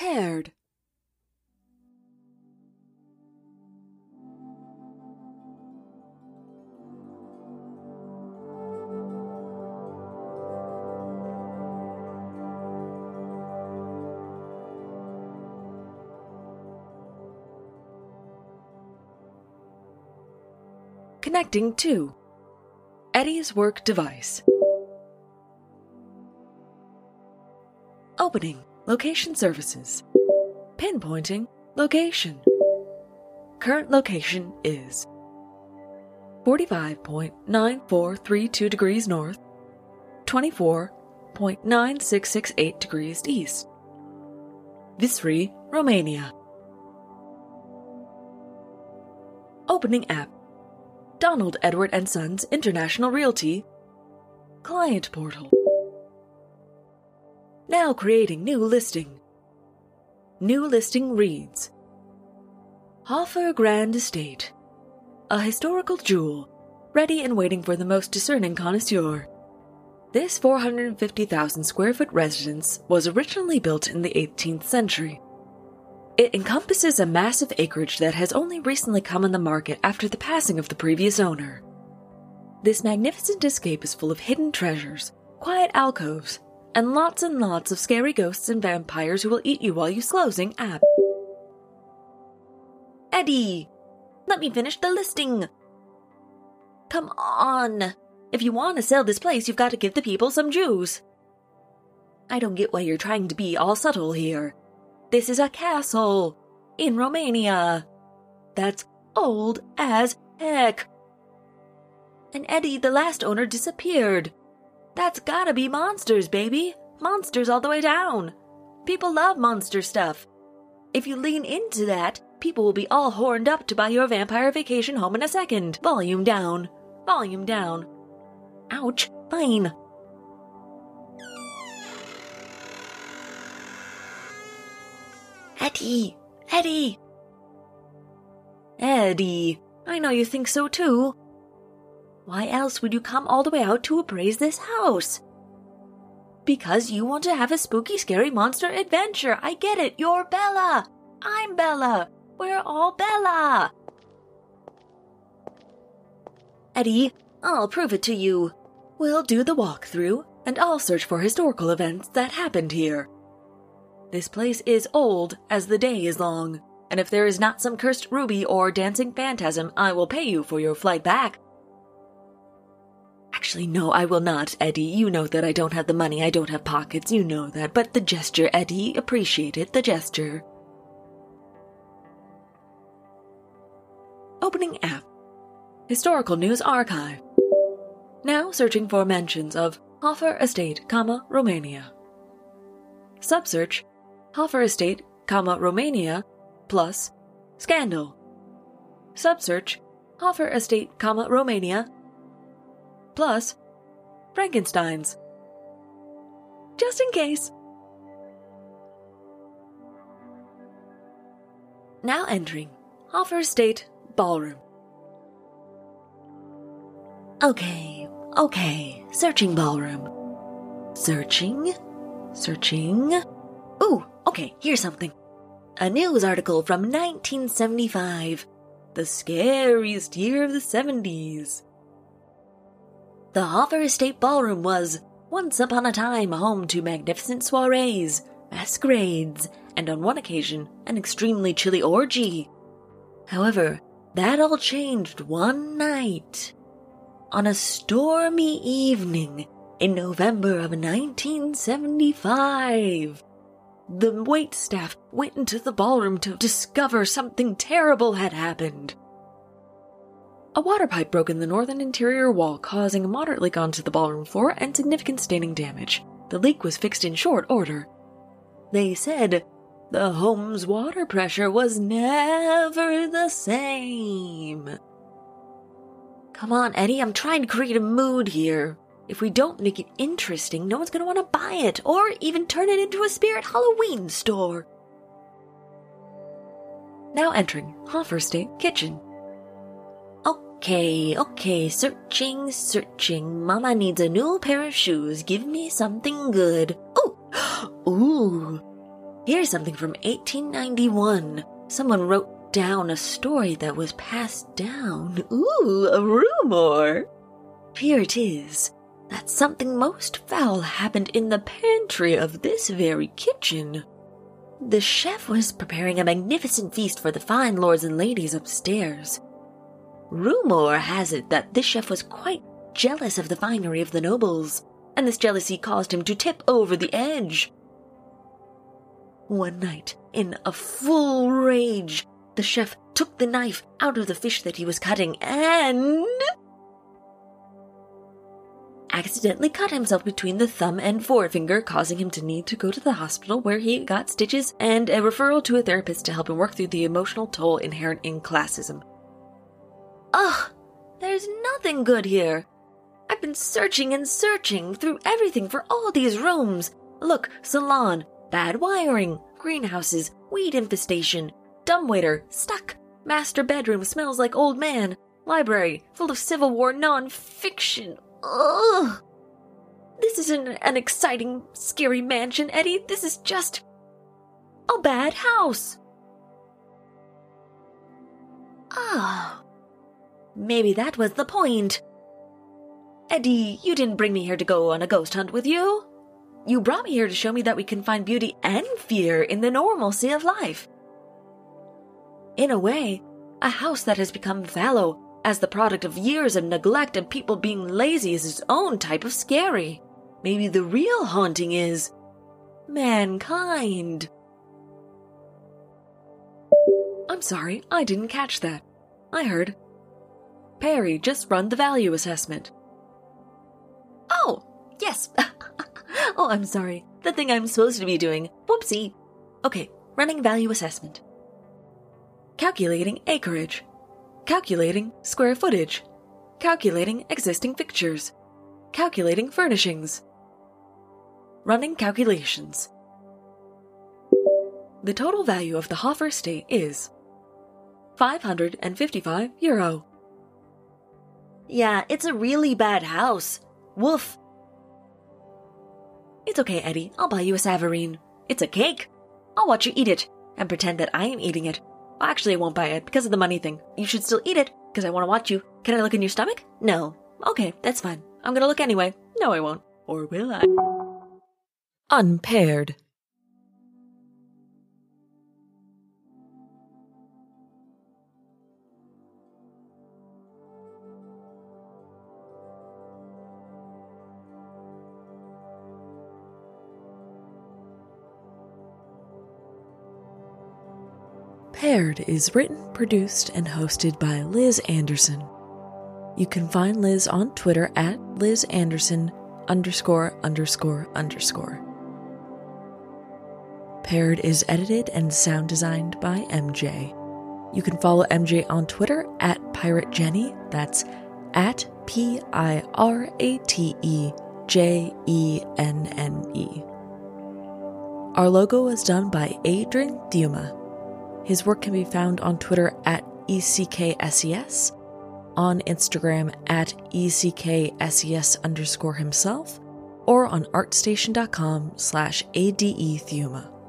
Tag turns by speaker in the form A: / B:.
A: Paired. Connecting to Eddie's work device. Opening location services. Pinpointing location. Current location is 45.9432 degrees north, 24.9668 degrees east. Viscri, Romania. Opening app. Donald Edward and Sons International Realty. Client portal. Now creating new listing. New listing reads Hoffer Grand Estate. A historical jewel, ready and waiting for the most discerning connoisseur. This 450,000 square foot residence was originally built in the 18th century. It encompasses a massive acreage that has only recently come on the market after the passing of the previous owner. This magnificent escape is full of hidden treasures, quiet alcoves, and lots and lots of scary ghosts and vampires who will eat you while you're closing app. Eddie, let me finish the listing. Come on. If you want to sell this place, you've got to give the people some juice. I don't get why you're trying to be all subtle here. This is a castle in Romania. That's old as heck. And Eddie, the last owner, disappeared. That's gotta be monsters, baby. Monsters all the way down. People love monster stuff. If you lean into that, people will be all horned up to buy your vampire vacation home in a second. Volume down. Volume down. Ouch. Fine. Eddie! Eddie! Eddie, I know you think so too. Why else would you come all the way out to appraise this house? Because you want to have a spooky, scary monster adventure. I get it. You're Bella. I'm Bella. We're all Bella. Eddie, I'll prove it to you. We'll do the walkthrough, and I'll search for historical events that happened here. This place is old as the day is long, and if there is not some cursed ruby or dancing phantasm, I will pay you for your flight back. Actually, no, I will not, Eddie. You know that I don't have the money, I don't have pockets, you know that. But the gesture, Eddie, appreciate it, the gesture. Opening app Historical News Archive. Now searching for mentions of Hoffer Estate, comma, Romania. Subsearch Hoffer Estate, comma, Romania, plus Scandal. Subsearch Hoffer Estate, comma, Romania, plus Frankenstein's. Just in case. Now entering Hoffer Estate Ballroom. Okay, okay, searching ballroom. Searching, searching. Ooh, okay, here's something. A news article from 1975. The scariest year of the 70s. The Hoffer Estate Ballroom was, once upon a time, home to magnificent soirees, masquerades, and on one occasion, an extremely chilly orgy. However, that all changed one night. On a stormy evening in November of 1975, the waitstaff went into the ballroom to discover something terrible had happened. A water pipe broke in the northern interior wall, causing a moderate leak onto the ballroom floor and significant staining damage. The leak was fixed in short order. They said the home's water pressure was never the same. Come on, Eddie, I'm trying to create a mood here. If we don't make it interesting, no one's gonna want to buy it, or even turn it into a spirit Halloween store. Now entering Hoffer State Kitchen. Okay, okay, searching, searching. Mama needs a new pair of shoes. Give me something good. Ooh, ooh. Here's something from 1891. Someone wrote down a story that was passed down. Ooh, a rumor. Here it is that something most foul happened in the pantry of this very kitchen. The chef was preparing a magnificent feast for the fine lords and ladies upstairs. Rumor has it that this chef was quite jealous of the finery of the nobles, and this jealousy caused him to tip over the edge. One night, in a full rage, the chef took the knife out of the fish that he was cutting and accidentally cut himself between the thumb and forefinger, causing him to need to go to the hospital where he got stitches and a referral to a therapist to help him work through the emotional toll inherent in classism. Ugh, there's nothing good here. I've been searching and searching through everything for all these rooms. Look, salon, bad wiring, greenhouses, weed infestation, dumbwaiter, stuck, master bedroom smells like old man, library full of Civil War non-fiction. Ugh. This isn't an exciting, scary mansion, Eddie. This is just a bad house. Oh. Maybe that was the point. Eddie, you didn't bring me here to go on a ghost hunt with you. You brought me here to show me that we can find beauty and fear in the normalcy of life. In a way, a house that has become fallow as the product of years of neglect and people being lazy is its own type of scary. Maybe the real haunting is mankind. I'm sorry, I didn't catch that. I heard. Perry just run the value assessment. Oh, yes. oh, I'm sorry. The thing I'm supposed to be doing. Whoopsie. Okay, running value assessment. Calculating acreage. Calculating square footage. Calculating existing fixtures. Calculating furnishings. Running calculations. The total value of the Hoffer estate is 555 euro. Yeah, it's a really bad house. Woof. It's okay, Eddie. I'll buy you a Savarin. It's a cake. I'll watch you eat it and pretend that I am eating it. Actually, I won't buy it because of the money thing. You should still eat it because I want to watch you. Can I look in your stomach? No. Okay, that's fine. I'm gonna look anyway. No, I won't. Or will I? Unpaired. Paired is written, produced, and hosted by Liz Anderson. You can find Liz on Twitter at Liz Anderson underscore underscore underscore. Paired is edited and sound designed by MJ. You can follow MJ on Twitter at Pirate Jenny. That's at P I R A T E J E N N E. Our logo was done by Adrian Diuma. His work can be found on Twitter at ECKSES, on Instagram at ECKSES underscore himself, or on artstation.com slash ADE Thuma.